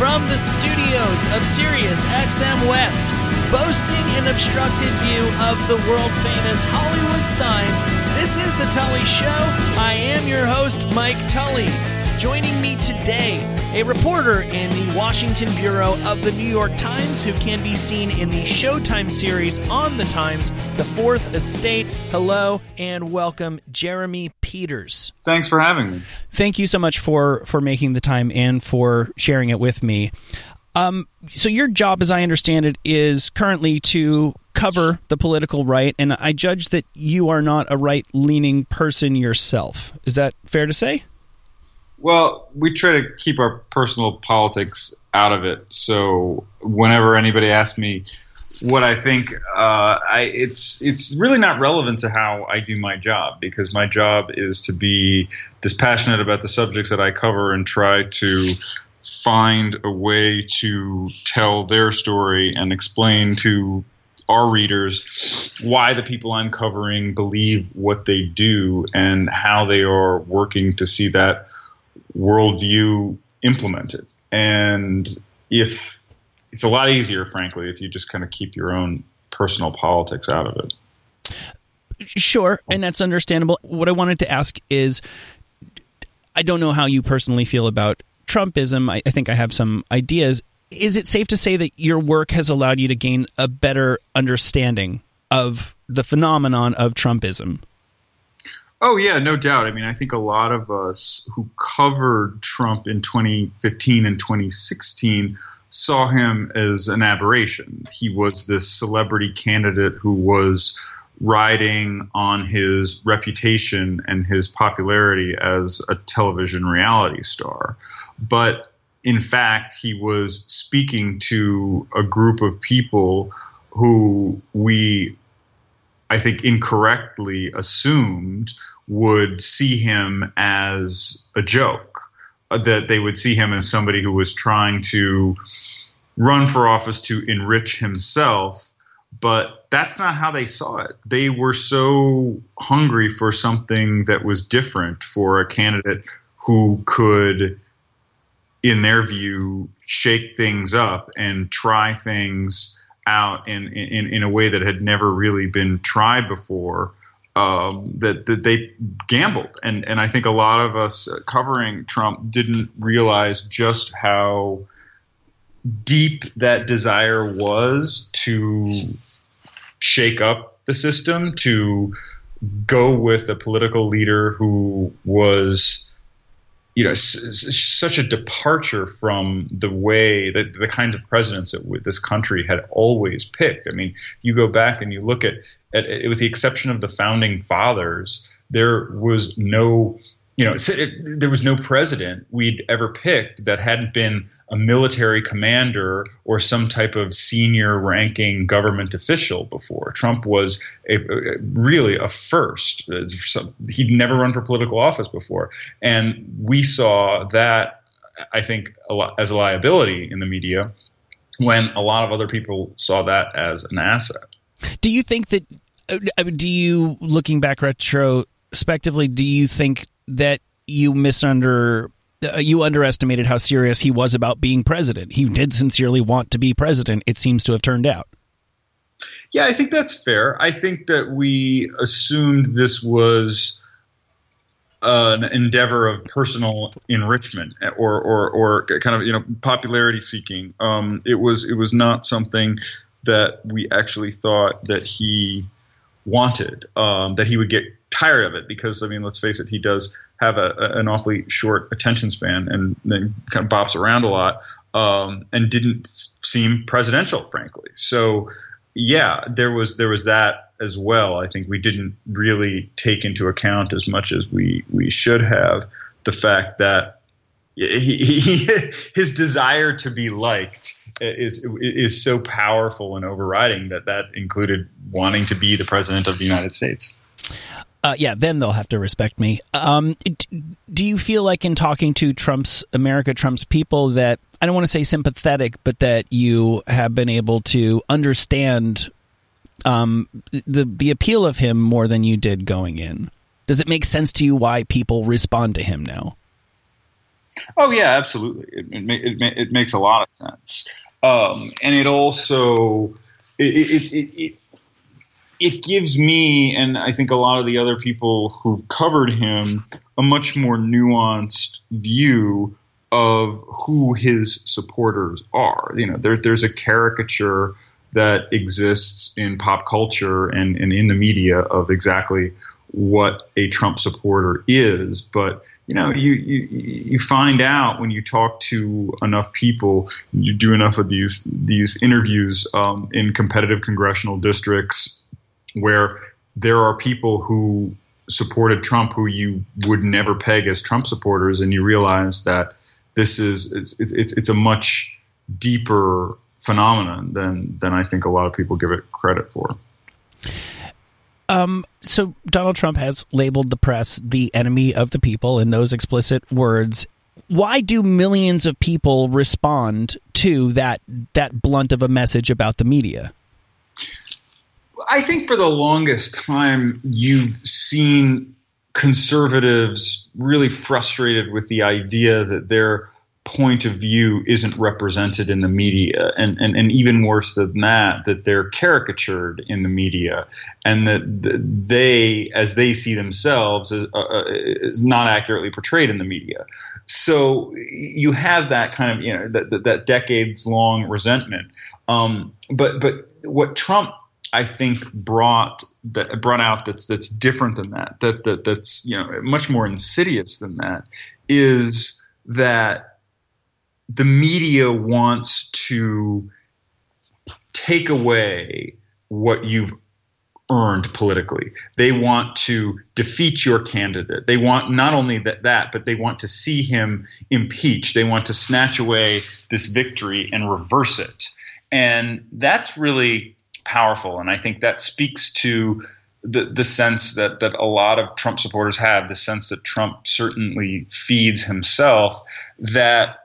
From the studios of Sirius XM West, boasting an obstructed view of the world famous Hollywood sign, this is The Tully Show. I am your host, Mike Tully. Joining me today, a reporter in the Washington Bureau of the New York Times who can be seen in the Showtime series on the Times, The Fourth Estate. Hello and welcome, Jeremy Peters. Thanks for having me. Thank you so much for for making the time and for sharing it with me. Um, so your job, as I understand it, is currently to cover the political right, and I judge that you are not a right-leaning person yourself. Is that fair to say? Well, we try to keep our personal politics out of it. So whenever anybody asks me what I think, uh, I, it's it's really not relevant to how I do my job because my job is to be dispassionate about the subjects that I cover and try to find a way to tell their story and explain to our readers why the people I'm covering believe what they do and how they are working to see that worldview implemented. And if it's a lot easier, frankly, if you just kind of keep your own personal politics out of it. Sure, and that's understandable. What I wanted to ask is I don't know how you personally feel about Trumpism. I, I think I have some ideas. Is it safe to say that your work has allowed you to gain a better understanding of the phenomenon of Trumpism? Oh yeah, no doubt. I mean, I think a lot of us who covered Trump in 2015 and 2016 saw him as an aberration. He was this celebrity candidate who was riding on his reputation and his popularity as a television reality star. But in fact, he was speaking to a group of people who we I think incorrectly assumed would see him as a joke, uh, that they would see him as somebody who was trying to run for office to enrich himself. But that's not how they saw it. They were so hungry for something that was different, for a candidate who could, in their view, shake things up and try things out in, in, in a way that had never really been tried before. Um, that, that they gambled, and and I think a lot of us covering Trump didn't realize just how deep that desire was to shake up the system, to go with a political leader who was you know, s- such a departure from the way that the kinds of presidents that this country had always picked. I mean, you go back and you look at, at, with the exception of the founding fathers, there was no, you know, it, there was no president we'd ever picked that hadn't been a military commander or some type of senior ranking government official before. Trump was a, a, really a first. He'd never run for political office before. And we saw that, I think, a as a liability in the media when a lot of other people saw that as an asset. Do you think that, uh, do you, looking back retrospectively, do you think that you misunder uh, you underestimated how serious he was about being president. He did sincerely want to be president. It seems to have turned out. Yeah, I think that's fair. I think that we assumed this was an endeavor of personal enrichment or, or, or kind of you know popularity seeking. Um, it was it was not something that we actually thought that he wanted. Um, that he would get tired of it because I mean, let's face it, he does have a, a, an awfully short attention span and then kind of bops around a lot um, and didn't seem presidential, frankly. So yeah, there was there was that as well. I think we didn't really take into account as much as we we should have the fact that he, he, his desire to be liked is is so powerful and overriding that that included wanting to be the president of the United States. Uh, yeah, then they'll have to respect me. Um, do you feel like in talking to Trump's America, Trump's people, that I don't want to say sympathetic, but that you have been able to understand um, the the appeal of him more than you did going in? Does it make sense to you why people respond to him now? Oh yeah, absolutely. It, it, it, it makes a lot of sense, um, and it also it, it, it gives me and I think a lot of the other people who've covered him a much more nuanced view of who his supporters are. You know, there, there's a caricature that exists in pop culture and, and in the media of exactly what a Trump supporter is, but you know, you, you you find out when you talk to enough people, you do enough of these these interviews um, in competitive congressional districts where there are people who supported Trump who you would never peg as Trump supporters, and you realize that this is it's it's, it's a much deeper phenomenon than than I think a lot of people give it credit for. Um, so Donald Trump has labeled the press the enemy of the people in those explicit words. Why do millions of people respond to that that blunt of a message about the media? I think for the longest time you've seen conservatives really frustrated with the idea that they're point of view isn't represented in the media and, and, and even worse than that that they're caricatured in the media and that they as they see themselves is, uh, uh, is not accurately portrayed in the media. So you have that kind of you know that, that, decades long resentment. Um, but but what Trump I think brought that brought out that's that's different than that that that that's you know much more insidious than that is that the media wants to take away what you've earned politically. They want to defeat your candidate. They want not only that, that, but they want to see him impeached. They want to snatch away this victory and reverse it. And that's really powerful. And I think that speaks to the, the sense that, that a lot of Trump supporters have, the sense that Trump certainly feeds himself, that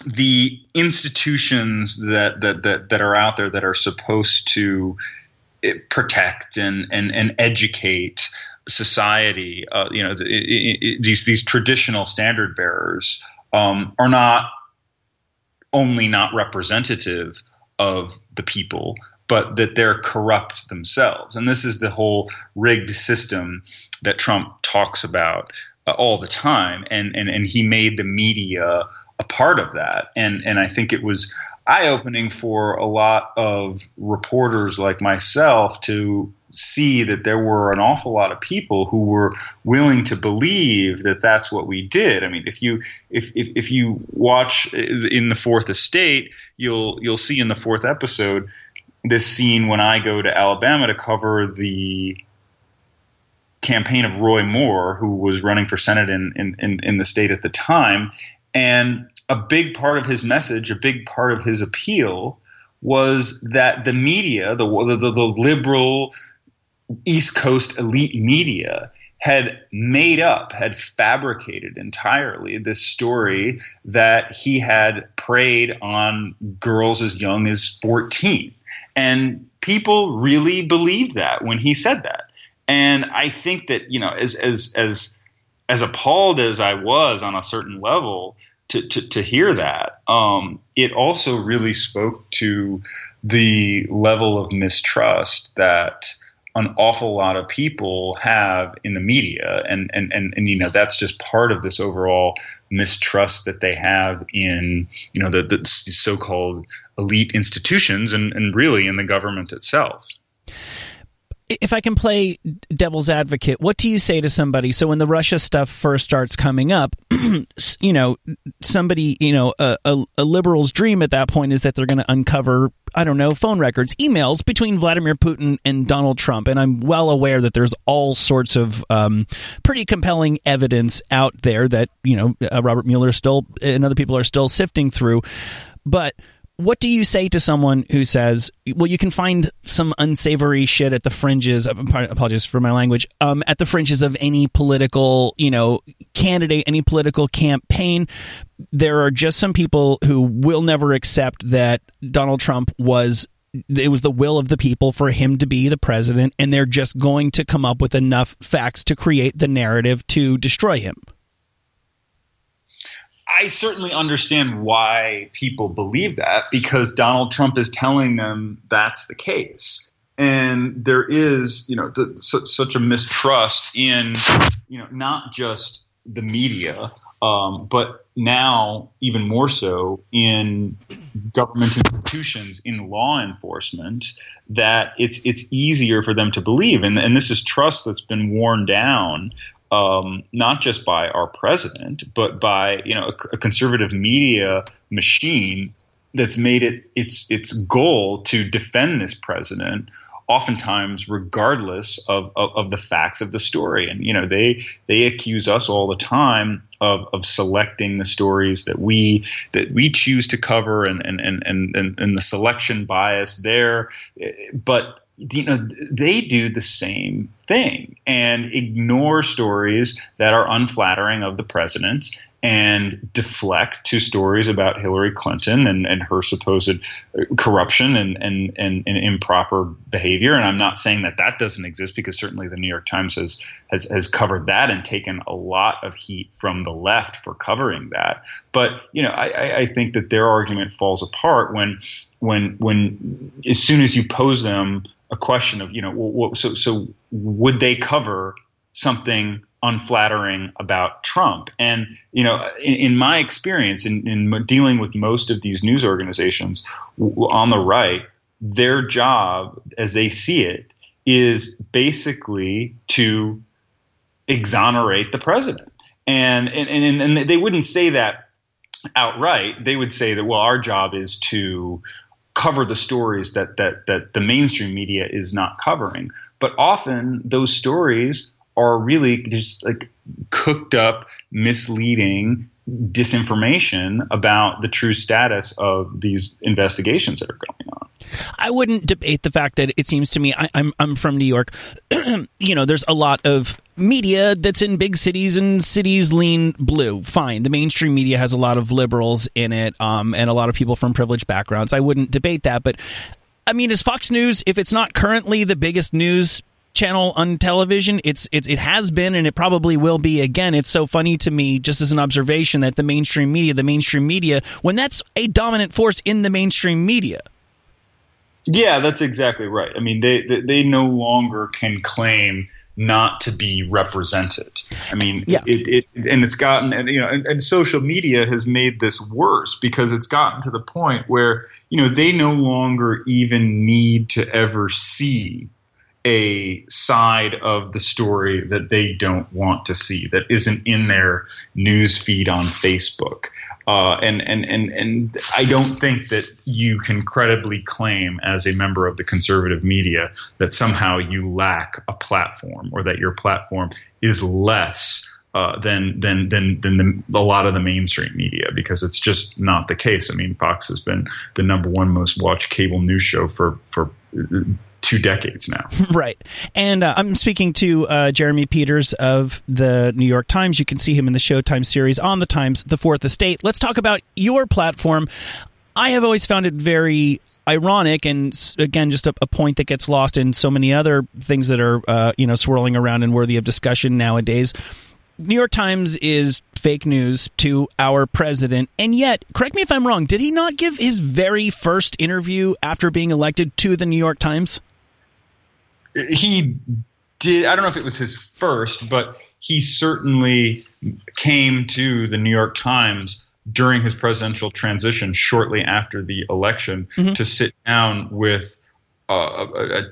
the institutions that, that that that are out there that are supposed to eh, protect and and, and educate society, uh, you know, it, it, these these traditional standard bearers um, are not only not representative of the people, but that they're corrupt themselves. And this is the whole rigged system that Trump talks about uh, all the time. And, and, and he made the media a part of that. And and I think it was eye opening for a lot of reporters like myself to see that there were an awful lot of people who were willing to believe that that's what we did. I mean, if you if if, if you watch in the Fourth Estate, you'll you'll see in the fourth episode this scene when I go to Alabama to cover the campaign of Roy Moore, who was running for Senate in, in, in, in the state at the time, and a big part of his message, a big part of his appeal was that the media, the, the, the liberal East Coast elite media, had made up, had fabricated entirely this story that he had preyed on girls as young as 14. And people really believed that when he said that. And I think that, you know, as, as, as, as appalled as I was on a certain level to, to, to hear that, um, it also really spoke to the level of mistrust that an awful lot of people have in the media. And, and and and you know that's just part of this overall mistrust that they have in you know the, the so-called elite institutions and, and really in the government itself if I can play devil's advocate, what do you say to somebody? So when the Russia stuff first starts coming up, you know, somebody, you know, a, a, a, liberal's dream at that point is that they're going to uncover, I don't know, phone records, emails between Vladimir Putin and Donald Trump. And I'm well aware that there's all sorts of um, pretty compelling evidence out there that, you know, uh, Robert Mueller still and other people are still sifting through. But what do you say to someone who says, well, you can find some unsavory shit at the fringes, apologies for my language, um, at the fringes of any political, you know, candidate, any political campaign. There are just some people who will never accept that Donald Trump was it was the will of the people for him to be the president, and they're just going to come up with enough facts to create the narrative to destroy him. I certainly understand why people believe that because Donald Trump is telling them that's the case. And there is, you know, such a mistrust in, you know, not just the media, um, but now even more so in government institutions, in law enforcement, that it's it's easier for them to believe, and and this is trust that's been worn down um, not just by our president, but by you know a, a, conservative media machine that's made it its its goal to defend this president, oftentimes regardless of, of, of the facts of the story. And you know they they accuse us all the time of, of selecting the stories that we that we choose to cover and and, and, and, and the selection bias there. But you know they do the same thing and ignore stories that are unflattering of the president and deflect to stories about Hillary Clinton and, and her supposed corruption and, and, and, and, improper behavior. And I'm not saying that that doesn't exist because certainly the New York Times has, has, has covered that and taken a lot of heat from the left for covering that. But, you know, I, I think that their argument falls apart when, when, when as soon as you pose them a question of you know well, so so would they cover something unflattering about Trump? And you know, in, in my experience, in, in, dealing with most of these news organizations on the right, their job, as they see it, is basically to exonerate the president. And and and, and they wouldn't say that outright. They would say that well, our job is to cover the stories that that that the mainstream media is not covering. But often those stories are really just like cooked up, misleading disinformation about the true status of these investigations that are going on. I wouldn't debate the fact that it seems to me I, am I'm, I'm from New York. you know, there's a lot of media that's in big cities and cities lean blue. Fine, the mainstream media has a lot of liberals in it, um, and a lot of people from privileged backgrounds. I wouldn't debate that, but I mean, is Fox News if it's not currently the biggest news channel on television. It's it, it has been and it probably will be again. It's so funny to me, just as an observation, that the mainstream media, the mainstream media, when that's a dominant force in the mainstream media. Yeah, that's exactly right. I mean, they, they, they no longer can claim not to be represented. I mean, yeah. it, it, and it's gotten, and, you know, and, and, social media has made this worse because it's gotten to the point where, you know, they no longer even need to ever see a side of the story that they don't want to see that isn't in their news feed on Facebook. Uh, and, and, and, and I don't think that you can credibly claim as a member of the conservative media that somehow you lack a platform or that your platform is less uh, than than than than the, a lot of the mainstream media because it's just not the case. I mean, Fox has been the number one most watched cable news show for for two decades now. right. And uh, I'm speaking to uh, Jeremy Peters of the New York Times. You can see him in the Showtime series on the Times, The Fourth Estate. Let's talk about your platform. I have always found it very ironic, and again, just a, a point that gets lost in so many other things that are, uh, you know, swirling around and worthy of discussion nowadays. New York Times is fake news to our president. And yet, correct me if I'm wrong, did he not give his very first interview after being elected to the New York Times? He did. I don't know if it was his first, but he certainly came to the New York Times during his presidential transition, shortly after the election, mm-hmm. to sit down with uh, uh,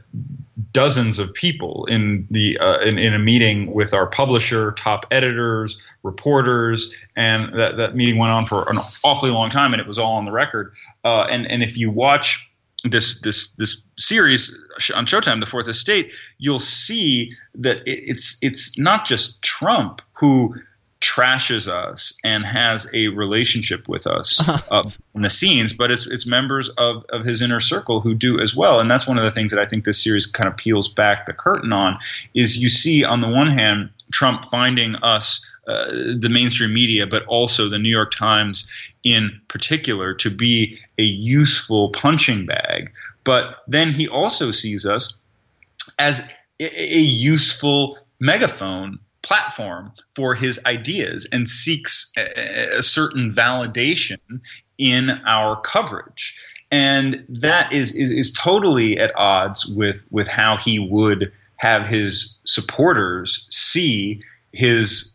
dozens of people in the uh, in, in, a meeting with our publisher, top editors, reporters, and that, that meeting went on for an awfully long time, and it was all on the record. Uh, and and if you watch this this this series on Showtime, The Fourth Estate, you'll see that it, it's it's not just Trump who trashes us and has a relationship with us uh, in the scenes, but it's it's members of of his inner circle who do as well, and that's one of the things that I think this series kind of peels back the curtain on. Is you see on the one hand Trump finding us. Uh, the mainstream media, but also the New York Times in particular, to be a useful punching bag. But then he also sees us as a, useful megaphone platform for his ideas and seeks a certain validation in our coverage. And that is, is, is totally at odds with, with how he would have his supporters see his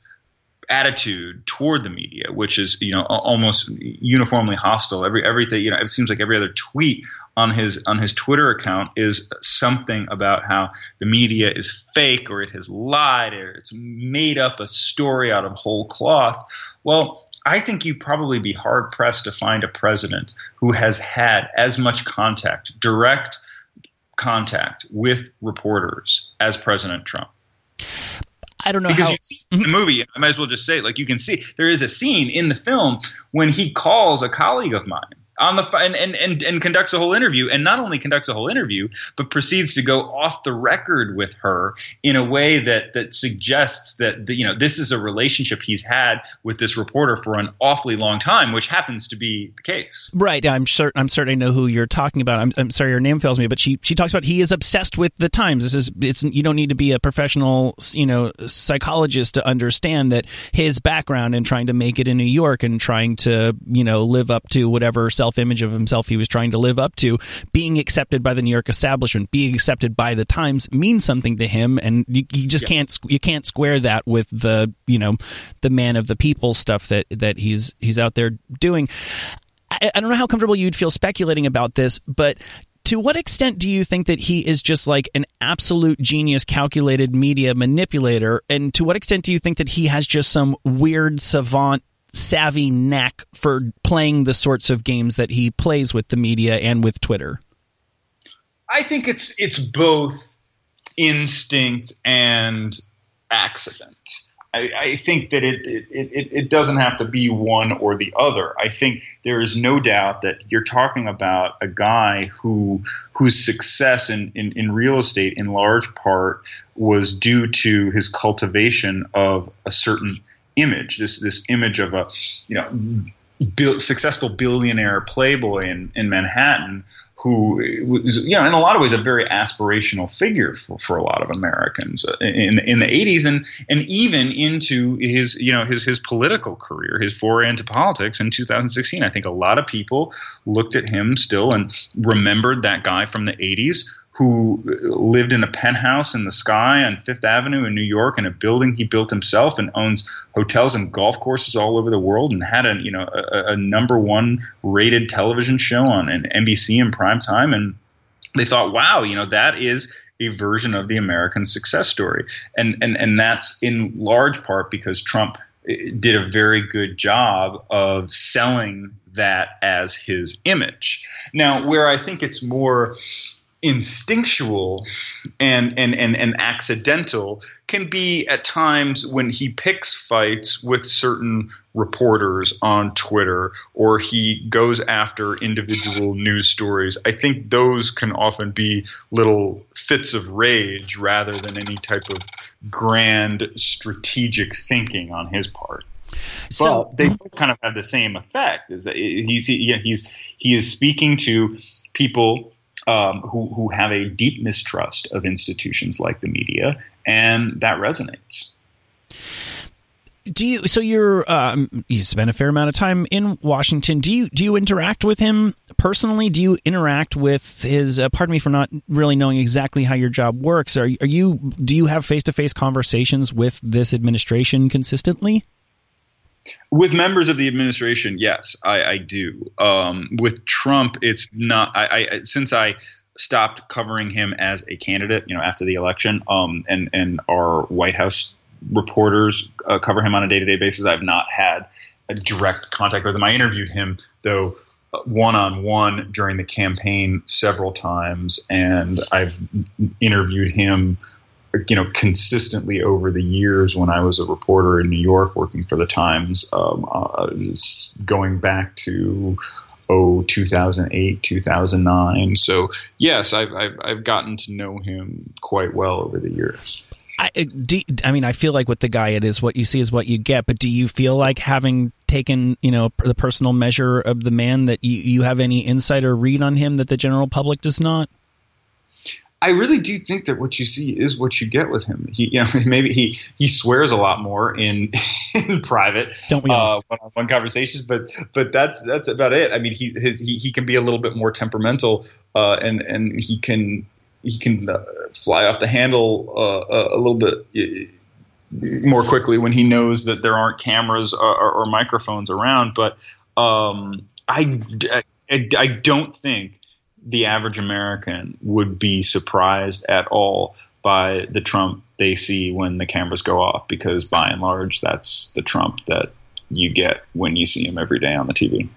attitude toward the media, which is you know almost uniformly hostile. Every everything you know, it seems like every other tweet on his on his Twitter account is something about how the media is fake or it has lied or it's made up a story out of whole cloth. Well, I think you'd probably be hard pressed to find a president who has had as much contact, direct contact with reporters as President Trump. I don't know because how. you see in the movie, I might as well just say, like you can see, there is a scene in the film when he calls a colleague of mine on the and, and and and conducts a whole interview and not only conducts a whole interview but proceeds to go off the record with her in a way that that suggests that the, you know this is a relationship he's had with this reporter for an awfully long time which happens to be the case. Right. I'm sure i'm certain i know who you're talking about. I'm, I'm sorry your name fails me but she she talks about he is obsessed with the times. This is it's you don't need to be a professional you know psychologist to understand that his background in trying to make it in new york and trying to you know live up to whatever self image of himself he was trying to live up to, being accepted by the New York establishment, being accepted by the Times means something to him, and you, you just yes. can't you can't square that with the you know the man of the people stuff that that he's he's out there doing. I, I don't know how comfortable you'd feel speculating about this, but to what extent do you think that he is just like an absolute genius calculated media manipulator and to what extent do you think that he has just some weird savant savvy knack for playing the sorts of games that he plays with the media and with Twitter? I think it's it's both instinct and accident. I, I think that it, it, it, it doesn't have to be one or the other. I think there is no doubt that you're talking about a guy who whose success in, in, in real estate in large part was due to his cultivation of a certain – image, this this image of a you know successful billionaire playboy in, in Manhattan who was, you know, in a lot of ways, a very aspirational figure for, for a lot of Americans uh, in in the '80s, and and even into his, you know, his his political career, his foray into politics in 2016. I think a lot of people looked at him still and remembered that guy from the '80s who lived in a penthouse in the sky on Fifth Avenue in New York in a building he built himself and owns hotels and golf courses all over the world and had a you know a, a number one rated television show on an NBC in prime time and they thought wow you know that is a version of the American success story and and and that's in large part because Trump eh, did a very good job of selling that as his image. Now, where I think it's more instinctual and, and, and, and accidental can be at times when he picks fights with certain reporters on Twitter or he goes after individual news stories. I think those can often be little fits of rage rather than any type of grand strategic thinking on his part. So but they both kind of have the same effect. Is he's he, he's he is speaking to people um, who, who have a deep mistrust of institutions like the media, and that resonates. Do you? So you're um, you spend a fair amount of time in Washington. Do you do you interact with him personally? Do you interact with his? Uh, pardon me for not really knowing exactly how your job works. Are, are you? Do you have face to face conversations with this administration consistently? With members of the administration, yes, I, I do. Um, with Trump, it's not. I, I, since I stopped covering him as a candidate, you know, after the election, um, and and our White House reporters uh, cover him on a day to day basis. I've not had a direct contact with him. I interviewed him though one on one during the campaign several times, and I've interviewed him you know, consistently over the years when I was a reporter in New York working for the Times, um, uh, going back to oh 2008 2009 so yes I've, I've, I've gotten to know him quite well over the years I, uh, do, I mean, I feel like with the guy, it is what you see is what you get. But do you feel like having taken, you know, the personal measure of the man that you, you have any insider read on him that the general public does not? I really do think that what you see is what you get with him. He, you know, maybe he he swears a lot more in in private, don't we? Uh, one-on-one conversations, but but that's that's about it. I mean, he his, he he can be a little bit more temperamental, uh, and and he can he can uh, fly off the handle uh, a little bit uh, more quickly when he knows that there aren't cameras or, or, or microphones around. But um, I, I I don't think the average American would be surprised at all by the Trump they see when the cameras go off, because by and large, that's the Trump that you get when you see him every day on the TV.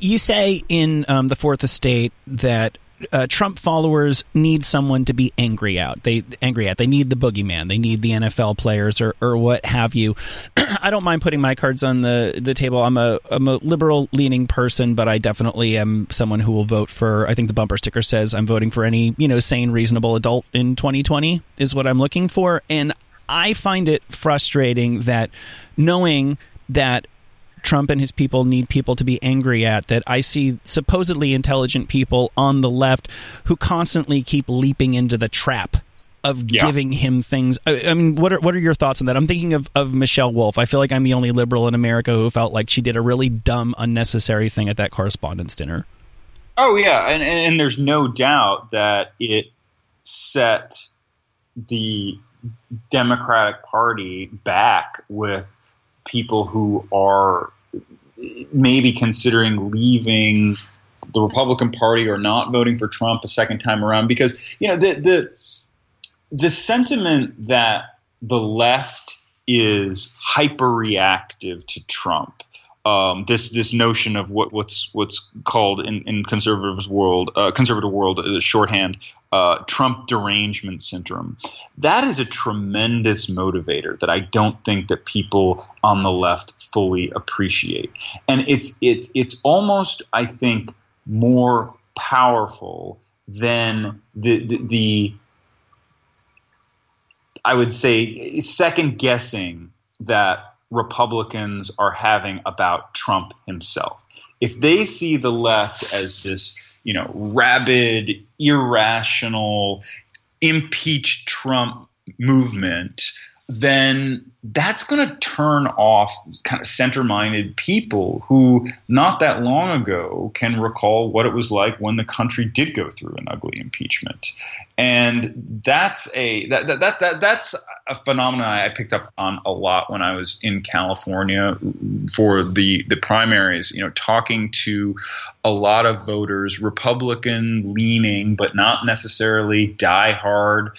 You say in um, the Fourth Estate that uh, Trump followers need someone to be angry at. They angry at. They need the boogeyman. They need the NFL players or, or what have you. I don't mind putting my cards on the, the table. I'm a I'm a liberal leaning person, but I definitely am someone who will vote for. I think the bumper sticker says I'm voting for any you know sane, reasonable adult in 2020 is what I'm looking for, and I find it frustrating that knowing that Trump and his people need people to be angry at, that I see supposedly intelligent people on the left who constantly keep leaping into the trap of yeah. giving him things. I, I, mean, what are what are your thoughts on that? I'm thinking of, of Michelle Wolf. I feel like I'm the only liberal in America who felt like she did a really dumb, unnecessary thing at that correspondence dinner. Oh yeah, and and there's no doubt that it set the Democratic Party back with people who are maybe considering leaving the Republican Party or not voting for Trump a second time around because you know the the the sentiment that the left is hyper reactive to Trump um, this this notion of what what's what's called in, in conservative world uh, conservative world uh, shorthand uh, Trump derangement syndrome. That is a tremendous motivator that I don't think that people on the left fully appreciate, and it's it's it's almost I think more powerful than the, the, the I would say second guessing that Republicans are having about Trump himself. If they see the left as this, you know, rabid, irrational, impeach Trump movement, then that's going to turn off kind of center minded people who, not that long ago, can recall what it was like when the country did go through an ugly impeachment. And that's a that, that, that, that that's a phenomenon I picked up on a lot when I was in California for the the primaries. You know, talking to a lot of voters, Republican leaning, but not necessarily diehard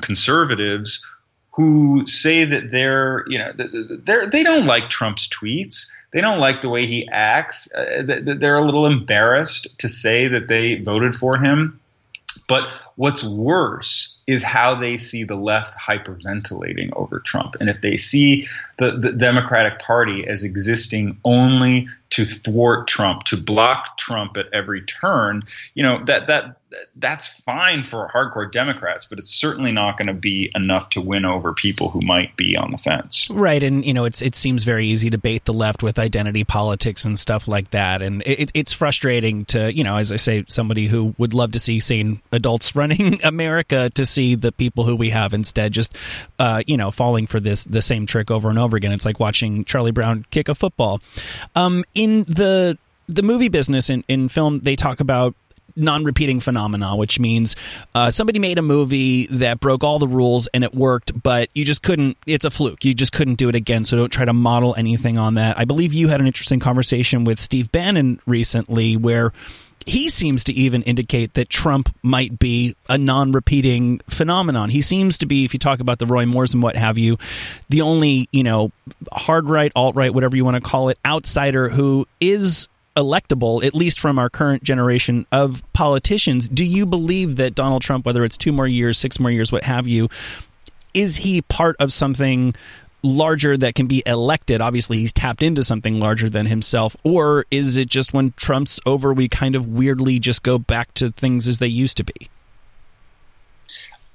conservatives who say that they're you know they're they don't like Trump's tweets. They don't like the way he acts. Uh, they're a little embarrassed to say that they voted for him. But what's worse is how they see the left hyperventilating over Trump. And if they see the, the Democratic Party as existing only to thwart Trump, to block Trump at every turn, you know, that that that's fine for hardcore Democrats, but it's certainly not going to be enough to win over people who might be on the fence. Right, and you know, it's it seems very easy to bait the left with identity politics and stuff like that, and it, it's frustrating to you know, as I say, somebody who would love to see sane adults running America to see the people who we have instead just uh, you know falling for this the same trick over and over again. It's like watching Charlie Brown kick a football. Um, in the the movie business in, in film, they talk about non-repeating phenomena, which means uh, somebody made a movie that broke all the rules and it worked, but you just couldn't. It's a fluke. You just couldn't do it again. So don't try to model anything on that. I believe you had an interesting conversation with Steve Bannon recently, where he seems to even indicate that Trump might be a non-repeating phenomenon. He seems to be, if you talk about the Roy Moores and what have you, the only you know hard right, alt right, whatever you want to call it, outsider who is electable, at least from our current generation of politicians. Do you believe that Donald Trump, whether it's two more years, six more years, what have you, is he part of something larger that can be elected? Obviously, he's tapped into something larger than himself. Or is it just when Trump's over, we kind of weirdly just go back to things as they used to be?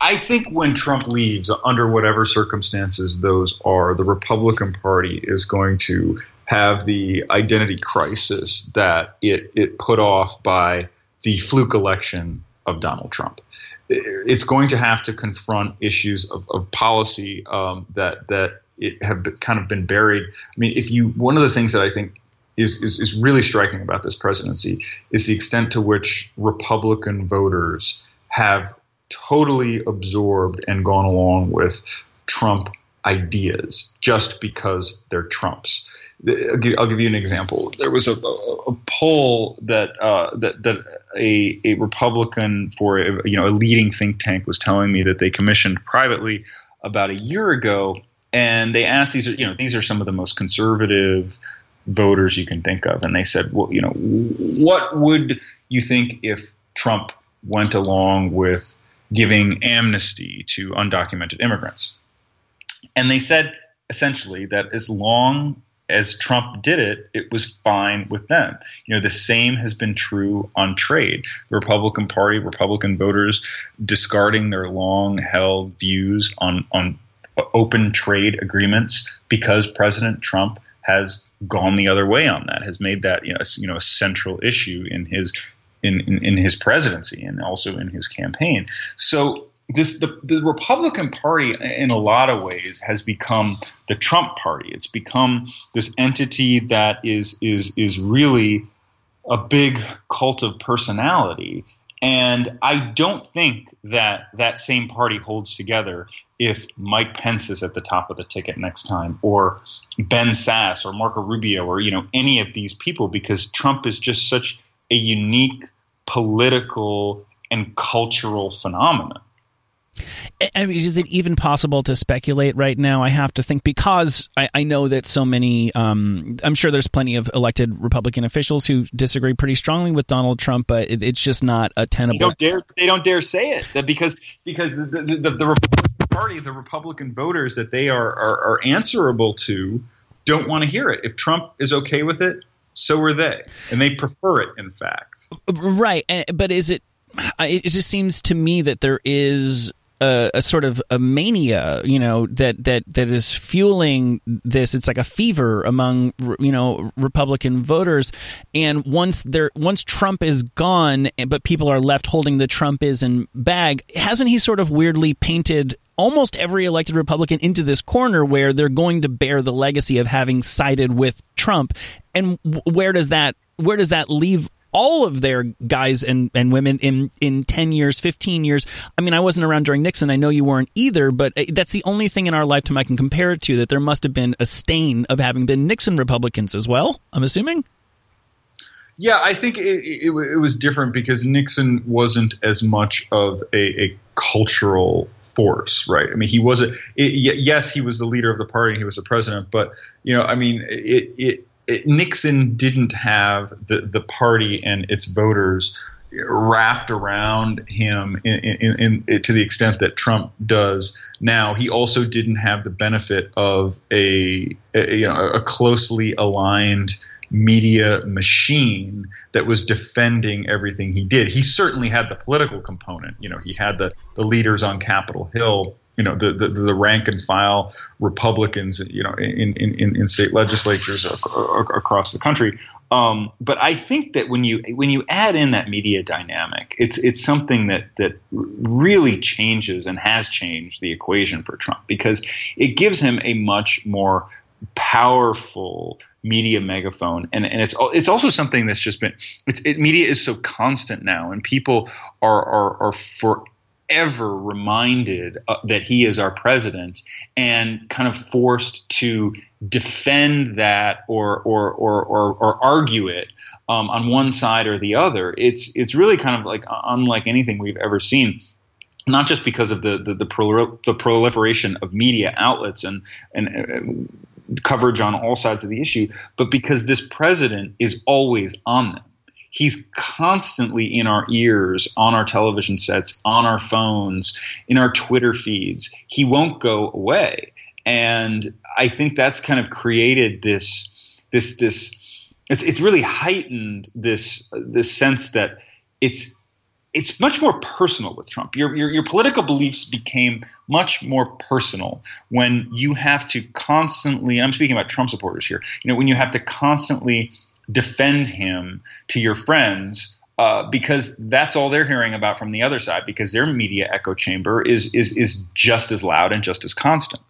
I think when Trump leaves, under whatever circumstances those are, the Republican Party is going to have the identity crisis that it, it put off by the fluke election of Donald Trump. It's going to have to confront issues of, of policy um, that that it have kind of been buried. I mean, if you one of the things that I think is, is, is really striking about this presidency is the extent to which Republican voters have totally absorbed and gone along with Trump ideas just because they're Trumps. I'll give, you an example. There was a, a, a poll that uh, that that a, a Republican for a, you know a leading think tank was telling me that they commissioned privately about a year ago, and they asked these are you know these are some of the most conservative voters you can think of, and they said, well, you know, what would you think if Trump went along with giving amnesty to undocumented immigrants. And they said essentially that as long as Trump did it, it was fine with them. You know, the same has been true on trade. The Republican Party, Republican voters discarding their long held views on, on open trade agreements because President Trump has gone the other way on that, has made that you know, you know, a central issue in his in, in, in his presidency and also in his campaign. So this the, the Republican Party in a lot of ways has become the Trump party. It's become this entity that is is is really a big cult of personality. And I don't think that that same party holds together if Mike Pence is at the top of the ticket next time, or Ben Sasse, or Marco Rubio, or you know any of these people, because Trump is just such a unique political and cultural phenomenon. I mean, is it even possible to speculate right now? I have to think because I, I know that so many. Um, I'm sure there's plenty of elected Republican officials who disagree pretty strongly with Donald Trump, but it, it's just not a tenable. They don't dare. They don't dare say it because because the the, the, the Party, the Republican voters that they are, are are answerable to, don't want to hear it. If Trump is okay with it, so are they, and they prefer it. In fact, right. But is it? It just seems to me that there is a, a, sort of a mania, you know, that that that is fueling this. It's like a fever among you know Republican voters, and once there once Trump is gone, but people are left holding the Trumpism bag, hasn't he sort of weirdly painted almost every elected Republican into this corner where they're going to bear the legacy of having sided with Trump. And where does that where does that leave all of their guys and, and women in, in 10 years, 15 years. I mean, I wasn't around during Nixon. I know you weren't either, but uh, that's the only thing in our lifetime I can compare it to that there must have been a stain of having been Nixon Republicans as well, I'm assuming. Yeah, I think it, it, it was different because Nixon wasn't as much of a, a cultural force, right? I mean, he wasn't. yes, he was the leader of the party. He was the president, but you know, I mean, it, it, it, Nixon didn't have the the party and its voters wrapped around him in, in, in, to the extent that Trump does now. He also didn't have the benefit of a, a you know a closely aligned media machine that was defending everything he did. He certainly had the political component. You know, he had the, the leaders on Capitol Hill, you know, the, the, the rank and file Republicans, you know, in, in, in state legislatures across the country. Um, but I think that when you when you add in that media dynamic, it's it's something that that really changes and has changed the equation for Trump because it gives him a much more powerful media megaphone. And, and it's it's also something that's just been it's it, media is so constant now and people are are, are forever reminded uh, that he is our president and kind of forced to defend that or or or or, or argue it um, on one side or the other. It's it's really kind of like unlike anything we've ever seen. Not just because of the the, the, prol- the proliferation of media outlets and and uh, coverage on all sides of the issue, but because this president is always on them. He's constantly in our ears, on our television sets, on our phones, in our Twitter feeds. He won't go away. And I think that's kind of created this, this, this, it's, it's really heightened this, this sense that it's, it's much more personal with Trump. Your, your, your political beliefs became much more personal when you have to constantly. I'm speaking about Trump supporters here. You know, when you have to constantly defend him to your friends uh, because that's all they're hearing about from the other side because their media echo chamber is is is just as loud and just as constant.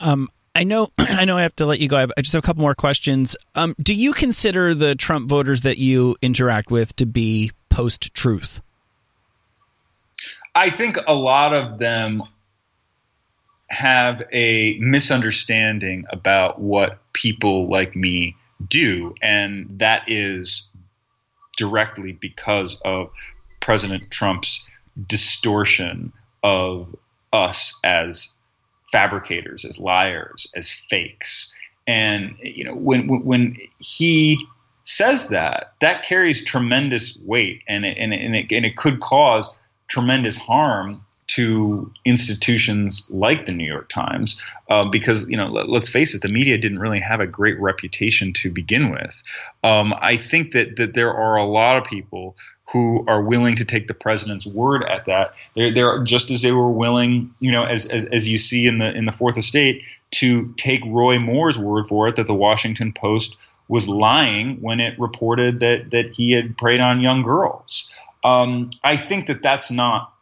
Um, I know, I know. I have to let you go. I, just have a couple more questions. Um, do you consider the Trump voters that you interact with to be post truth? I think a lot of them have a misunderstanding about what people like me do, and that is directly because of President Trump's distortion of us as fabricators, as liars, as fakes. And you know, when when he says that, that carries tremendous weight, and it, and it, and it, and it could cause tremendous harm to institutions like the New York Times, uh, because you know, let, us face it, the media didn't really have a great reputation to begin with. Um, I think that that there are a lot of people who are willing to take the president's word at that. They're, they're just as they were willing, you know, as, as, as you see in the in the Fourth Estate, to take Roy Moore's word for it that the Washington Post was lying when it reported that that he had preyed on young girls. Um, I think that that's not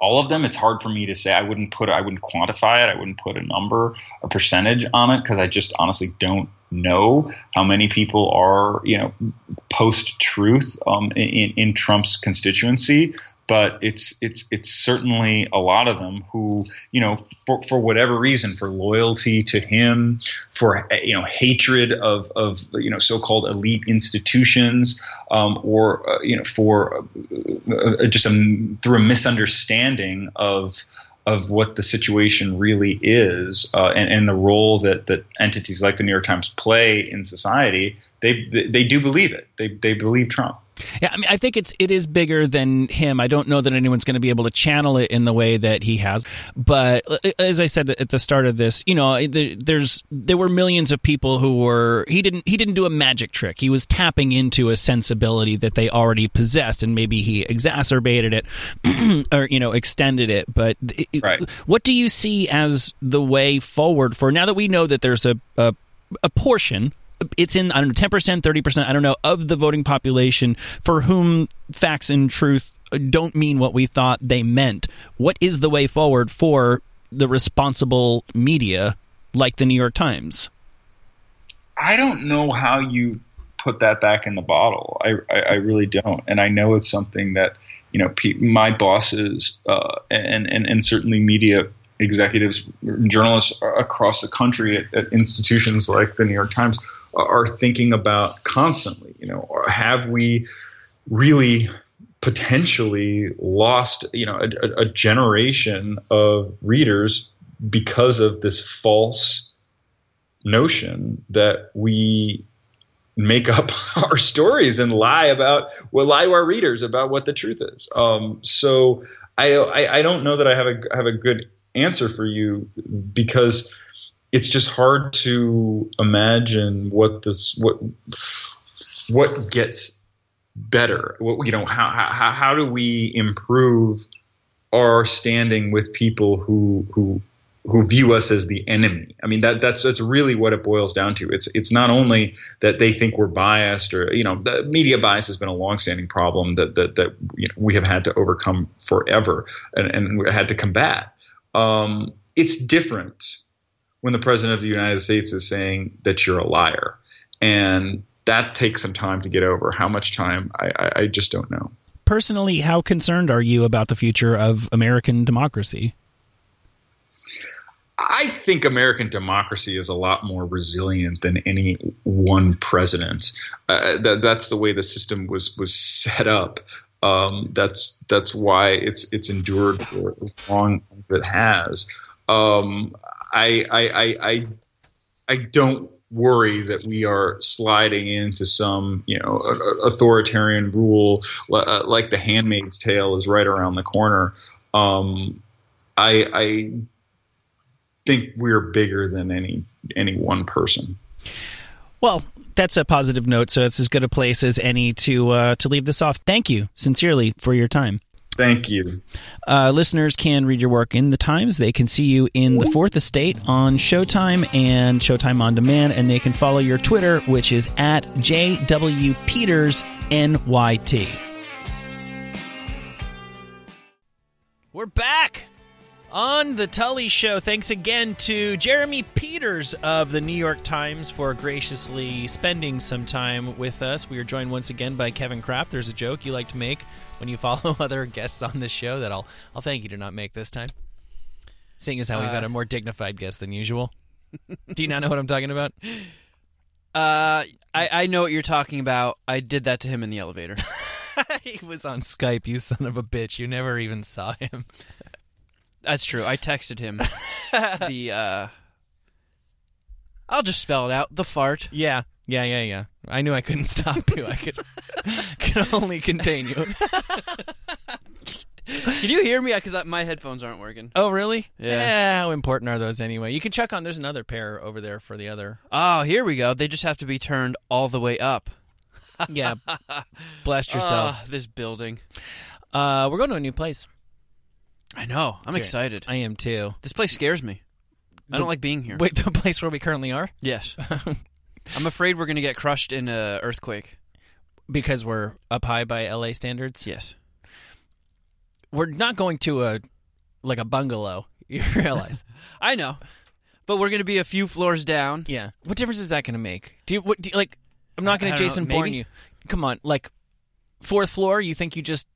all of them. It's hard for me to say. I wouldn't put. I wouldn't quantify it. I wouldn't put a number, a percentage on it because I just honestly don't know how many people are you know post truth um, in, in Trump's constituency but it's it's it's certainly a lot of them who you know for, for whatever reason for loyalty to him for you know hatred of of you know so-called elite institutions um, or uh, you know for uh, uh, just a through a misunderstanding of of what the situation really is uh, and, and the role that that entities like the New York Times play in society they they, do believe it they they believe Trump yeah, I mean, I think it's it is bigger than him. I don't know that anyone's going to be able to channel it in the way that he has. But uh, as I said at the start of this, you know, there's there were millions of people who were he didn't he didn't do a magic trick. He was tapping into a sensibility that they already possessed, and maybe he exacerbated it or you know extended it. But right. what do you see as the way forward for now that we know that there's a, a a portion it's in I don't know ten percent, thirty percent, I don't know of the voting population for whom facts and truth don't mean what we thought they meant. What is the way forward for the responsible media like the New York Times? I don't know how you put that back in the bottle. I, I, I really don't, and I know it's something that you know my bosses uh, and, and and certainly media executives, journalists across the country at, at institutions like the New York Times are thinking about constantly. You know, have we really potentially lost, you know, a, a generation of readers because of this false notion that we make up our stories and lie about well lie to our readers about what the truth is um, so I, I, I don't know that I have a have a good answer for you because it's just hard to imagine what this what what gets better. What, you know, how, how how do we improve our standing with people who who who view us as the enemy. I mean that that's that's really what it boils down to. It's it's not only that they think we're biased or you know the media bias has been a longstanding problem that that that you know, we have had to overcome forever and, and had to combat. Um, it's different when the president of the United States is saying that you're a liar. And that takes some time to get over. How much time? I, I, I just don't know. Personally, how concerned are you about the future of American democracy? I think American democracy is a lot more resilient than any one president. Uh, that, that's the way the system was was set up. Um, that's that's why it's it's endured for as long as it has. Um, I, I, I, I don't worry that we are sliding into some you know authoritarian rule uh, like the Handmaid's Tale is right around the corner. Um, I, I think we're bigger than any any one person. Well, that's a positive note. So it's as good a place as any to uh, to leave this off. Thank you sincerely for your time. Thank you. Uh, listeners can read your work in the Times. They can see you in the Fourth Estate on Showtime and Showtime on Demand, and they can follow your Twitter, which is at JWPetersNYT. We're back on the Tully Show. Thanks again to Jeremy Peters of the New York Times for graciously spending some time with us. We are joined once again by Kevin Kraft. There's a joke you like to make when you follow other guests on this show that I'll I'll thank you to not make this time. Seeing as how we've got a more dignified guest than usual. Do you not know what I'm talking about? Uh, I, I know what you're talking about. I did that to him in the elevator. he was on Skype, you son of a bitch. You never even saw him. That's true. I texted him the. uh I'll just spell it out. The fart. Yeah, yeah, yeah, yeah. I knew I couldn't stop you. I could, could only contain you. Can you hear me? Because my headphones aren't working. Oh, really? Yeah. How important are those anyway? You can check on. There's another pair over there for the other. Oh, here we go. They just have to be turned all the way up. Yeah. Blast yourself. Ah, this building. Uh, we're going to a new place. I know. I'm excited. I am too. This place scares me. I don't like being here. Wait, the place where we currently are? Yes. I'm afraid we're going to get crushed in a earthquake. Because we're up high by LA standards. Yes. We're not going to a like a bungalow. You realize? I know. But we're going to be a few floors down. yeah. What difference is that going to make? Do you, what, do you like? I'm not going I to don't know, Jason Bourne maybe? you. Come on, like fourth floor. You think you just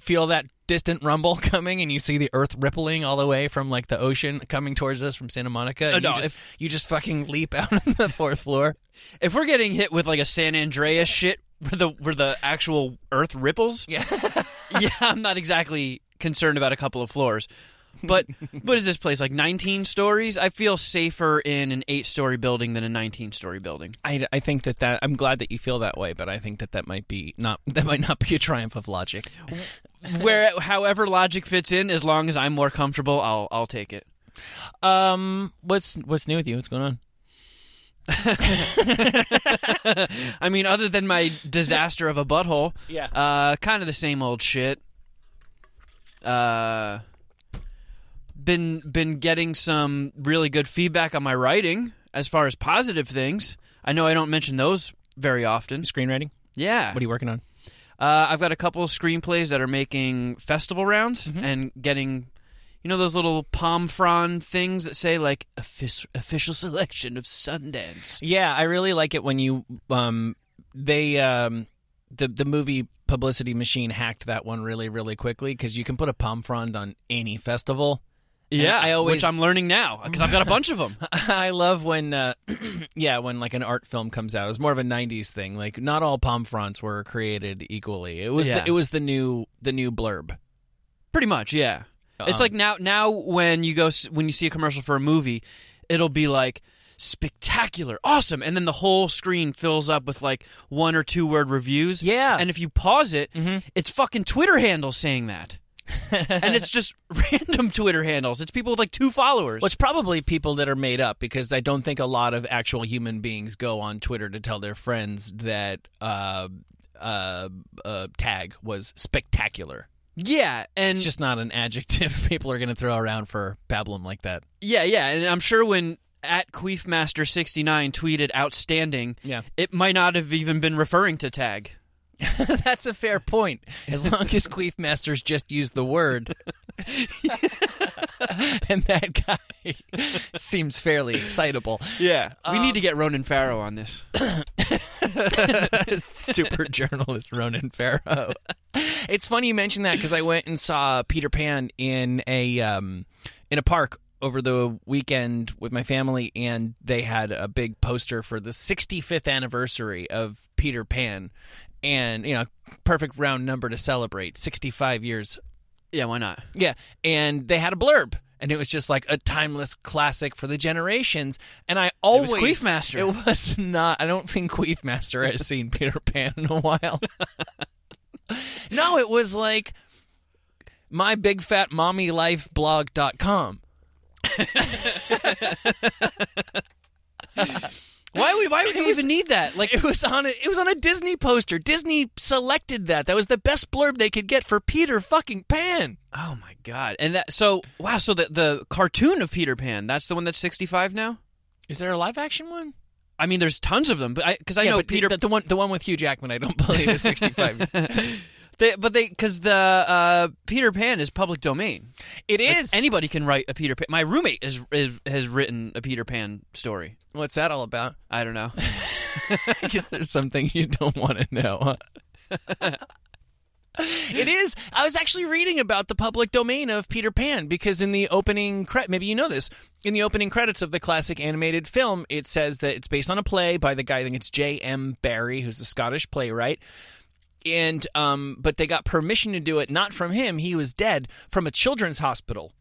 feel that distant rumble coming, and you see the earth rippling all the way from like the ocean coming towards us from Santa Monica. and Uh, no, you just, if- you just fucking leap out on the fourth floor. If we're getting hit with like a San Andreas shit where the where the actual earth ripples, Yeah. yeah, I'm not exactly concerned about a couple of floors. But what is this place like 19 stories? I feel safer in an 8-story building than a 19-story building. I, I think that that I'm glad that you feel that way, but I think that that might be not that might not be a triumph of logic. Where however logic fits in as long as I'm more comfortable, I'll I'll take it. Um, what's what's new with you? What's going on? I mean other than my disaster of a butthole, Yeah. uh kind of the same old shit. Uh been been getting some really good feedback on my writing as far as positive things. I know I don't mention those very often. Screenwriting? Yeah. What are you working on? Uh, I've got a couple of screenplays that are making festival rounds Mm-hmm. and getting, you know, those little palm frond things that say like offic- official selection of Sundance. Yeah, I really like it when you um they um the the movie publicity machine hacked that one really really quickly because you can put a palm frond on any festival. And Yeah, I always which I'm learning now because I've got a bunch of them. I love when, uh, yeah, when like an art film comes out. It was more of a '90s thing. Like not all palm fronds were created equally. It was Yeah. the, it was the new the new blurb. Pretty much, yeah. it's Um, like now now when you go when you see a commercial for a movie, it'll be like spectacular, awesome, and then the whole screen fills up with like one or two word reviews. Yeah. and if you pause it, it's fucking Twitter handle saying that. And it's just random Twitter handles. It's people with like two followers. Well, it's probably people that are made up because I don't think a lot of actual human beings go on Twitter to tell their friends that uh, uh, uh, tag was spectacular. yeah, and It's just not an adjective people are going to throw around for pablum like that. yeah, yeah, and I'm sure when at Queefmaster69 tweeted outstanding, Yeah. it might not have even been referring to tag. That's a fair point. As long as Queef Masters just used the word. and that guy seems fairly excitable. Yeah, we need to get Ronan Farrow on this. Super journalist Ronan Farrow. It's funny you mention that because I went and saw Peter Pan in a um, in a park over the weekend with my family, and they had a big poster for the 65th anniversary of Peter Pan, and you know, perfect round number to celebrate 65 years Yeah, why not? Yeah, and they had a blurb, And it was just like a timeless classic for the generations. And I was always Queefmaster. It was not. I don't think Queefmaster has seen Peter Pan in a while. no, it was like my big fat mommy life blog.com. Why would why would It you was- even need that? Like It was on a it was on a Disney poster. Disney selected that. That was the best blurb they could get for Peter fucking Pan. Oh my god! And that so wow. So the the cartoon of Peter Pan that's the one that's sixty five now. Is there a live action one? I mean, there's tons of them, but because I, yeah, know Peter. the, the one the one with Hugh Jackman, I don't believe is sixty five. they, but they because the uh, Peter Pan is public domain. It is. Like, anybody can write a Peter Pan. My roommate is, is has written a Peter Pan story. What's that all about? I don't know. I guess there's something you don't want to know. it is. I was actually reading about the public domain of Peter Pan because in the opening credit, maybe you know this, in the opening credits of the classic animated film, it says that it's based on a play by the guy. I think it's J. M. Barrie, who's a Scottish playwright. And um, but they got permission to do it not from him. He was dead from a children's hospital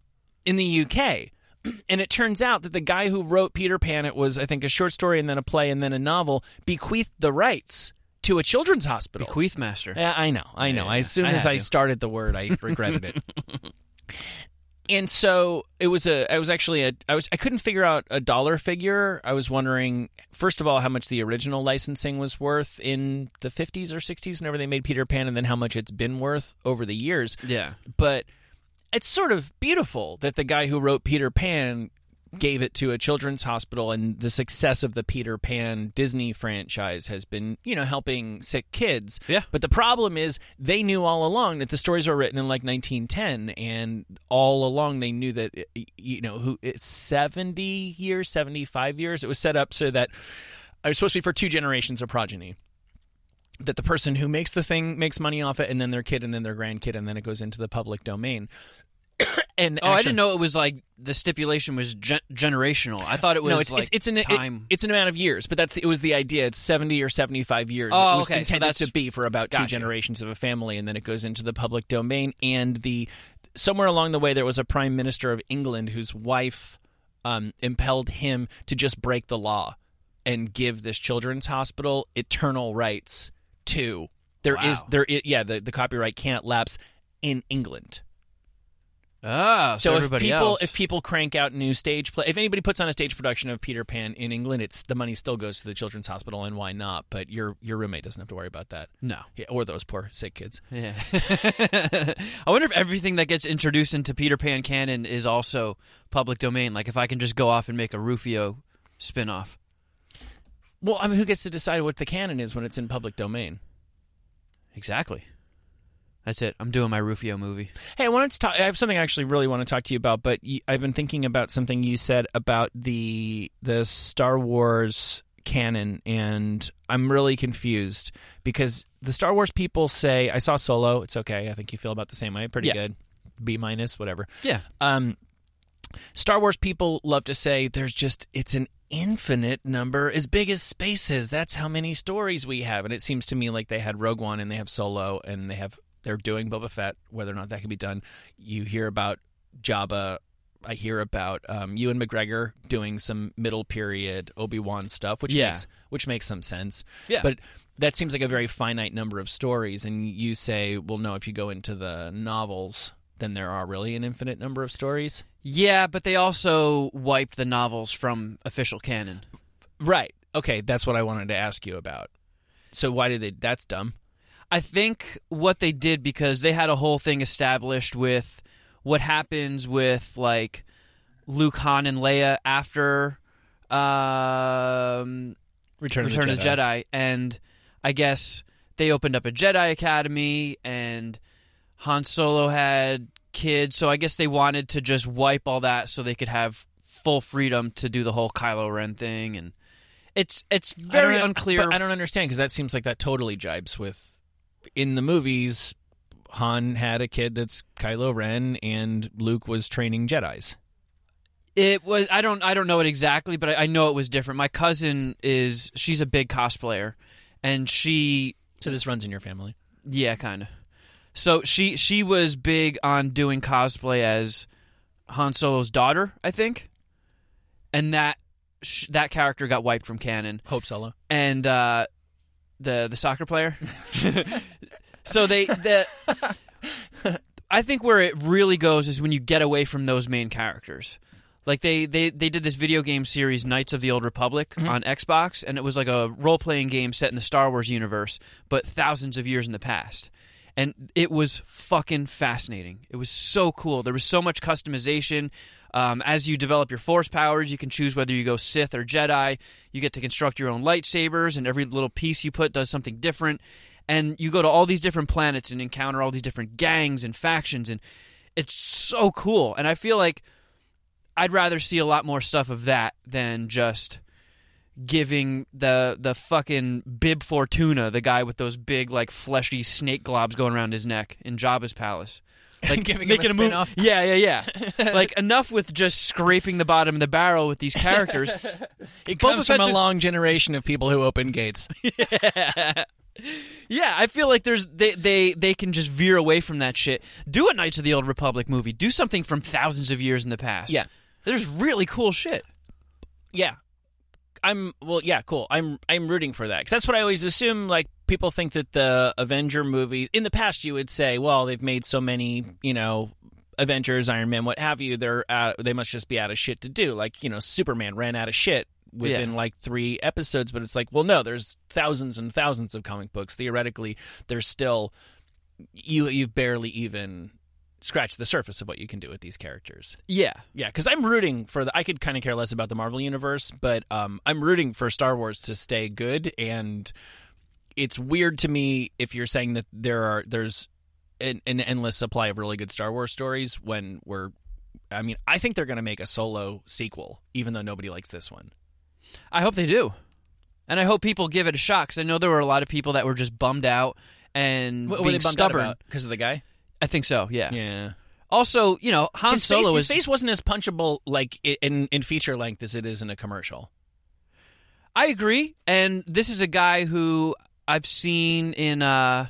in the UK. And it turns out that the guy who wrote Peter Pan, it was, I think, a short story and then a play and then a novel, bequeathed the rights to a children's hospital. Queefmaster. Yeah, I know, I know. Yeah, as soon I as I to. started the word, I regretted it. and so it was a. I was actually a. I was. I couldn't figure out a dollar figure. I was wondering, first of all, how much the original licensing was worth in the fifties or sixties, whenever they made Peter Pan, and then how much it's been worth over the years Yeah. but it's sort of beautiful that the guy who wrote Peter Pan gave it to a children's hospital and the success of the Peter Pan Disney franchise has been, you know, helping sick kids. Yeah. But the problem is they knew all along that the stories were written in like 1910 and all along they knew that you know, who it's 70 years, 75 years it was set up so that it was supposed to be for two generations of progeny that the person who makes the thing makes money off it, and then their kid, and then their grandkid, and then it goes into the public domain. and Oh, I didn't know it was like the stipulation was gen- generational. I thought it was no, it's, like it's, it's an it- time. it's an amount of years, but that's it was the idea. It's seventy or seventy five years. Oh, it was okay, so intended that's- to be for about two Gotcha. generations of a family, and then it goes into the public domain. And the somewhere along the way, there was a prime minister of England whose wife um, impelled him to just break the law and give this children's hospital eternal rights to. There is Wow. there i- yeah the the copyright can't lapse in England. Ah, so, So, if everybody people else. if people crank out new stage play, if anybody puts on a stage production of Peter Pan in England, it's the money still goes to the children's hospital, and why not? But your your roommate doesn't have to worry about that. no. Yeah, or those poor sick kids. Yeah. I wonder if everything that gets introduced into Peter Pan canon is also public domain. Like if I can just go off and make a Rufio spin-off. Well, I mean, who gets to decide what the canon is when it's in public domain? Exactly. That's it. I'm doing my Rufio movie. Hey, I wanted to talk. I have something I actually really want to talk to you about, but you, I've been thinking about something you said about the the Star Wars canon, and I'm really confused because the Star Wars people say I saw Solo. It's okay. I think you feel about the same way. Pretty Yeah. good. B minus, whatever. Yeah. Um, Star Wars people love to say there's just it's an infinite number as big as spaces. That's how many stories we have, and it seems to me like they had Rogue One and they have Solo and they have they're doing Boba Fett. Whether or not that can be done, you hear about Jabba. I hear about um, Ewan McGregor doing some middle period Obi Wan stuff, which Yeah. makes which makes some sense. Yeah. but that seems like a very finite number of stories. And you say, well, no, if you go into the novels, then there are really an infinite number of stories. Yeah, but they also wiped the novels from official canon. Right. Okay, that's what I wanted to ask you about. So why did they? That's dumb. I think what they did because they had a whole thing established with what happens with like Luke, Han, and Leia after um, Return, Return of the Jedi. and I guess they opened up a Jedi Academy, and Han Solo had kids, so I guess they wanted to just wipe all that so they could have full freedom to do the whole Kylo Ren thing, and it's it's very know- unclear. but I don't understand because that seems like that totally jibes with in the movies. Han had a kid that's Kylo Ren, and Luke was training Jedi's. It was I don't I don't know it exactly, but I, I know it was different. My cousin is she's a big cosplayer, and she So this runs in your family. yeah kind of. So she she was big on doing cosplay as Han Solo's daughter, I think, and that sh- that character got wiped from canon. Hope Solo. and uh, the the soccer player. so they the I think where it really goes is when you get away from those main characters. Like they, they, they did this video game series Knights of the Old Republic on Xbox and it was like a role playing game set in the Star Wars universe but thousands of years in the past. And it was fucking fascinating. It was so cool. There was so much customization. Um, as you develop your force powers, you can choose whether you go Sith or Jedi. You get to construct your own lightsabers, and every little piece you put does something different. And you go to all these different planets and encounter all these different gangs and factions, and it's so cool. And I feel like I'd rather see a lot more stuff of that than just giving the the fucking Bib Fortuna, the guy with those big like fleshy snake globs going around his neck in Jabba's palace. Like Giving him a move- spin-off? Yeah, yeah, yeah. like enough with just scraping the bottom of the barrel with these characters. It Boba comes from Fett's a a- long generation of people who open gates. Yeah, I feel like there's they they they can just veer away from that shit. Do a Knights of the Old Republic movie. Do something from thousands of years in the past. Yeah. There's really cool shit. yeah i'm well yeah cool. I'm i'm rooting for that. Because that's what i always assume like people think that the avenger movies in the past you would say well they've made so many you know avengers iron man what have you they're out, they must just be out of shit to do. Like you know superman ran out of shit within Yeah. like three episodes but it's like well no there's thousands and thousands of comic books. Theoretically there's still you you've barely even scratched the surface of what you can do with these characters Yeah. yeah, because I'm rooting for the. I could kind of care less about the Marvel universe, but um, I'm rooting for Star Wars to stay good. And it's weird to me if you're saying that there are there's an, an endless supply of really good Star Wars stories when we're. I mean, I think they're going to make a solo sequel, even though nobody likes this one. I hope they do. And I hope people give it a shot because I know there were a lot of people that were just bummed out and What being stubborn. because of the guy? I think so. Yeah. Yeah, Also, you know, Han his, Solo face, is. his face wasn't as punchable like in in feature length as it is in a commercial. I agree. And this is a guy who I've seen in. uh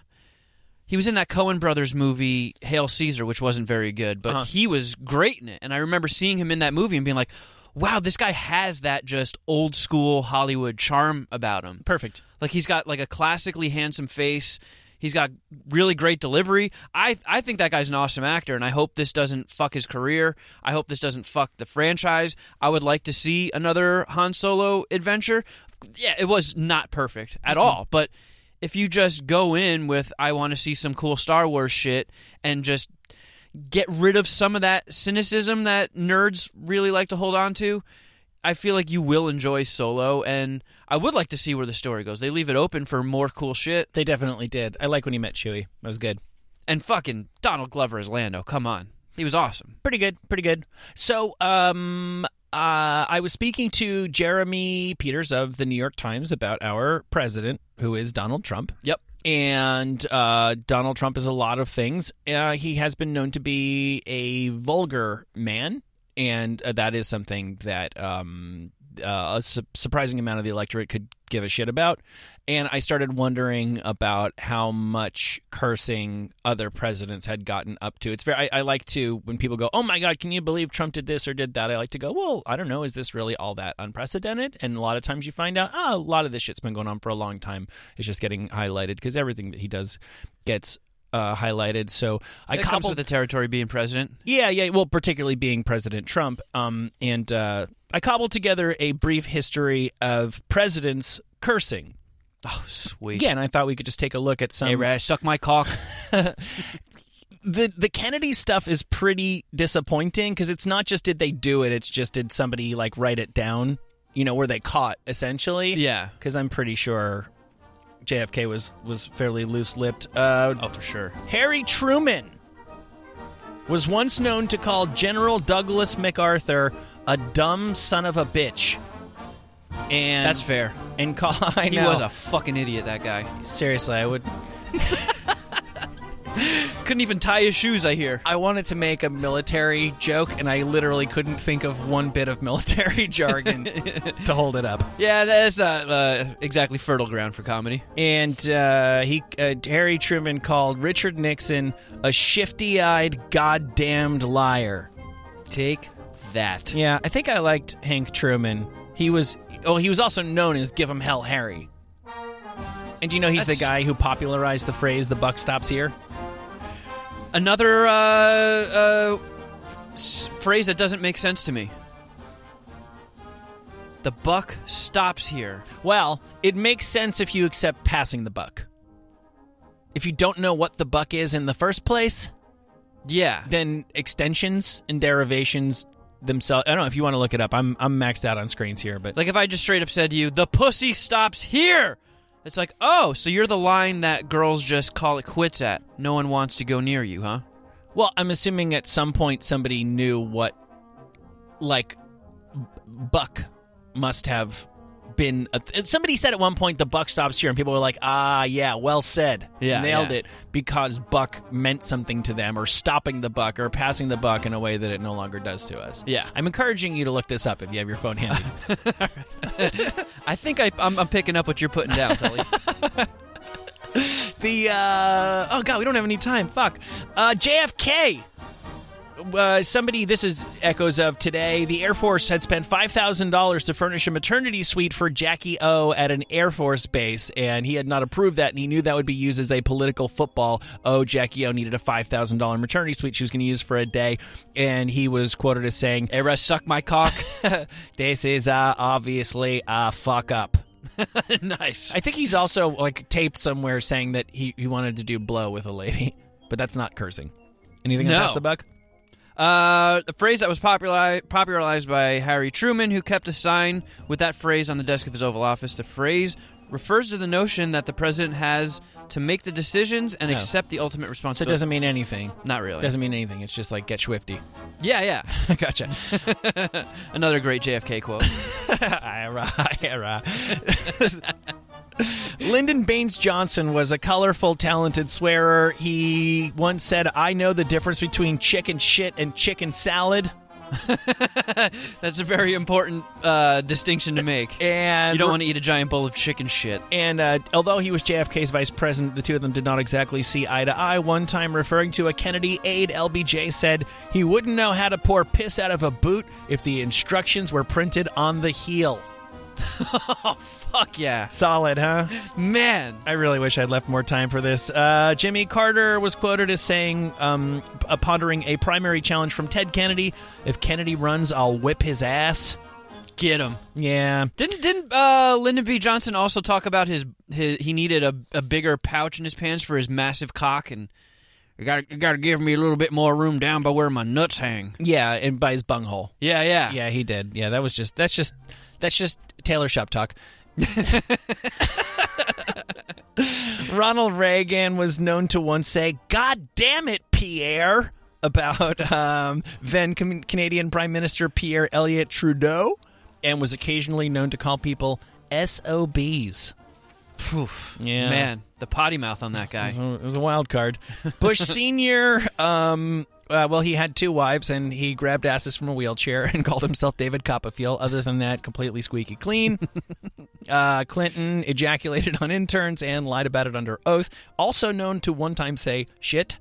He was in that Coen Brothers movie Hail Caesar, which wasn't very good, but Uh-huh. he was great in it. And I remember seeing him in that movie and being like, "Wow, this guy has that just old school Hollywood charm about him." Perfect. Like he's got like a classically handsome face. He's got really great delivery. I I think that guy's an awesome actor, and I hope this doesn't fuck his career. I hope this doesn't fuck the franchise. I would like to see another Han Solo adventure. Yeah, it was not perfect at mm-hmm. all, but if you just go in with I want to see some cool Star Wars shit and just get rid of some of that cynicism that nerds really like to hold on to, I feel like you will enjoy Solo, and I would like to see where the story goes. They leave it open for more cool shit. They definitely did. I like when he met Chewie. That was good. And fucking Donald Glover as Lando. Come on. He was awesome. pretty good pretty good so um uh, I was speaking to Jeremy Peters of the New York Times about our president, who is Donald Trump. Yep. And uh, Donald Trump is a lot of things. Uh, he has been known to be a vulgar man, and uh, that is something that um, uh, a su- surprising amount of the electorate could give a shit about. And I started wondering about how much cursing other presidents had gotten up to. It's very. I, I like to when people go, "Oh my God, can you believe Trump did this or did that?" I like to go, "Well, I don't know. Is this really all that unprecedented?" And a lot of times you find out, oh, a lot of this shit's been going on for a long time. It's just getting highlighted because everything that he does gets uh, highlighted. So I comes with the territory being president. yeah, yeah. Well, particularly being President Trump. Um, and uh, I cobbled together a brief history of presidents cursing. Oh, sweet. Again, I thought we could just take a look at some. Hey, Ray, suck my cock. the the Kennedy stuff is pretty disappointing because it's not just did they do it; it's just did somebody like write it down. You know, where they caught essentially. yeah. Because I'm pretty sure JFK was was fairly loose lipped. Uh, Oh, for sure. Harry Truman was once known to call General Douglas MacArthur a dumb son of a bitch. And That's fair. And call I He know. was a fucking idiot, that guy. seriously. I would. Couldn't even tie his shoes, I hear. I wanted to make a military joke, and I literally couldn't think of one bit of military jargon to hold it up. Yeah, that's not uh, exactly fertile ground for comedy. And uh, he, uh, Harry Truman called Richard Nixon a shifty-eyed, goddamned liar. Take that. Yeah, I think I liked Hank Truman. He was oh, he was also known as Give 'em Hell Harry. And do you know he's That's- the guy who popularized the phrase "the buck stops here"? Another uh, uh, s- phrase that doesn't make sense to me. The buck stops here. Well, it makes sense if you accept passing the buck. If you don't know what the buck is in the first place, Yeah. then extensions and derivations themselves. I don't know if you want to look it up. I'm I'm maxed out on screens here, but Like if I just straight up said to you, "The pussy stops here," it's like, oh, so you're the line that girls just call it quits at. No one wants to go near you, huh? well, I'm assuming at some point somebody knew what like buck must have been. A th- somebody said at one point the buck stops here, and people were like, "Ah, yeah, well said, Yeah, nailed yeah. it," because buck meant something to them, or stopping the buck, or passing the buck in a way that it no longer does to us. Yeah. I'm encouraging you to look this up if you have your phone handy. I think I, I'm, I'm picking up what you're putting down, Tully. the uh, oh god, we don't have any time. Fuck, uh, JFK. Uh, somebody, this is echoes of today. The Air Force had spent five thousand dollars to furnish a maternity suite for Jackie O at an Air Force base, and he had not approved that, and he knew that would be used as a political football. Oh, Jackie O needed a five thousand dollar maternity suite she was going to use for a day, and he was quoted as saying, Era suck my cock. "This is uh, obviously a fuck up." nice. I think he's also like taped somewhere saying that he, he wanted to do blow with a lady, but that's not cursing. Anything No. no. the buck? Uh, the phrase that was populi- popularized by Harry Truman, who kept a sign with that phrase on the desk of his Oval Office. The phrase refers to the notion that the president has to make the decisions and Oh. accept the ultimate responsibility. So it responsibility. doesn't mean anything. Not really. Doesn't mean anything. It's just like get swifty. Yeah, yeah. gotcha. Another great JFK quote. Ira, Ira. Lyndon Baines Johnson was a colorful, talented swearer. He once said, I know the difference between chicken shit and chicken salad. That's a very important uh, distinction to make. And You don't want to eat a giant bowl of chicken shit. And uh, although he was JFK's vice president, the two of them did not exactly see eye to eye. One time, referring to a Kennedy aide, LBJ said he wouldn't know how to pour piss out of a boot if the instructions were printed on the heel. Fuck yeah. Solid, huh? Man. I really wish I'd left more time for this. Uh, Jimmy Carter was quoted as saying, um, p- uh, pondering a primary challenge from Ted Kennedy. If Kennedy runs, I'll whip his ass. Get him. Yeah. Didn't didn't uh, Lyndon B. Johnson also talk about his, his he needed a, a bigger pouch in his pants for his massive cock and you got you got to give me a little bit more room down by where my nuts hang. Yeah, and by his bunghole. Yeah, yeah, Yeah, he did. Yeah, that was just that's just that's just Tailor Shop talk. Ronald Reagan was known to once say, "God damn it, Pierre," about um, then Canadian Prime Minister Pierre Elliott Trudeau, and was occasionally known to call people SOBs. Poof. Yeah. Man, the potty mouth on that It guy. was a, it was a wild card. Bush Senior, um, uh, well, he had two wives, and he grabbed asses from a wheelchair and called himself David Copperfield. Other than that, completely squeaky clean. uh, Clinton ejaculated on interns and lied about it under oath. Also known to one time say shit.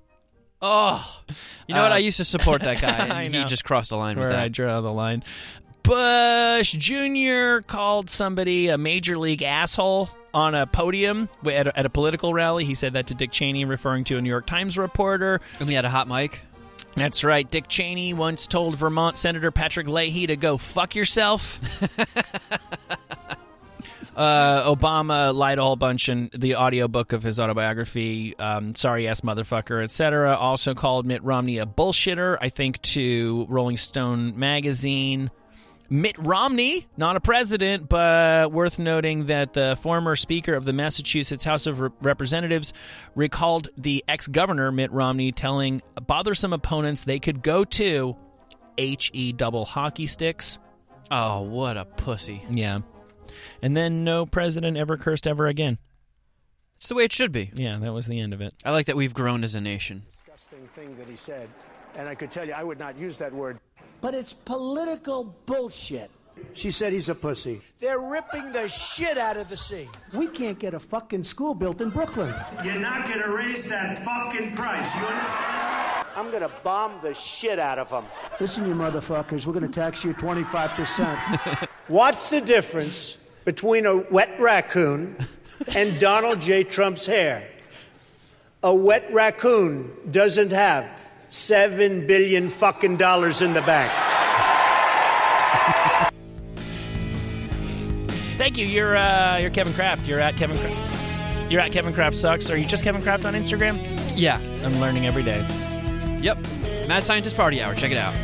Oh, you know what? Uh, I used to support that guy, and he just crossed the line with Where I draw the line. Bush Jr. called somebody a major league asshole on a podium at a, at a political rally. He said that to Dick Cheney, referring to a New York Times reporter. And he had a hot mic. That's right. Dick Cheney once told Vermont Senator Patrick Leahy to go fuck yourself. uh, Obama lied a whole bunch in the audiobook of his autobiography, um, Sorry Ass Motherfucker, etc. Also called Mitt Romney a bullshitter, I think, to Rolling Stone magazine. Mitt Romney, not a president, but worth noting that the former Speaker of the Massachusetts House of Re- Representatives recalled the ex governor, Mitt Romney, telling bothersome opponents they could go to HE double hockey sticks. Oh, what a pussy! Yeah. And then no president ever cursed ever again. It's the way it should be. Yeah, that was the end of it. I like that we've grown as a nation. disgusting thing that he said. And I could tell you, I would not use that word. But it's political bullshit. She said he's a pussy. They're ripping the shit out of the sea. We can't get a fucking school built in Brooklyn. You're not gonna raise that fucking price. You understand? I'm going to bomb the shit out of them. Listen, you motherfuckers, we're going to tax you 25%. What's the difference between a wet raccoon and Donald J. Trump's hair? A wet raccoon doesn't have seven billion fucking dollars in the bank. Thank you. You're uh, you're Kevin Kraft. You're at Kevin. Kraft. You're at Kevin Kraft sucks. Are you just Kevin Kraft on Instagram? Yeah. I'm learning every day. Yep. Mad Scientist Party Hour. Check it out.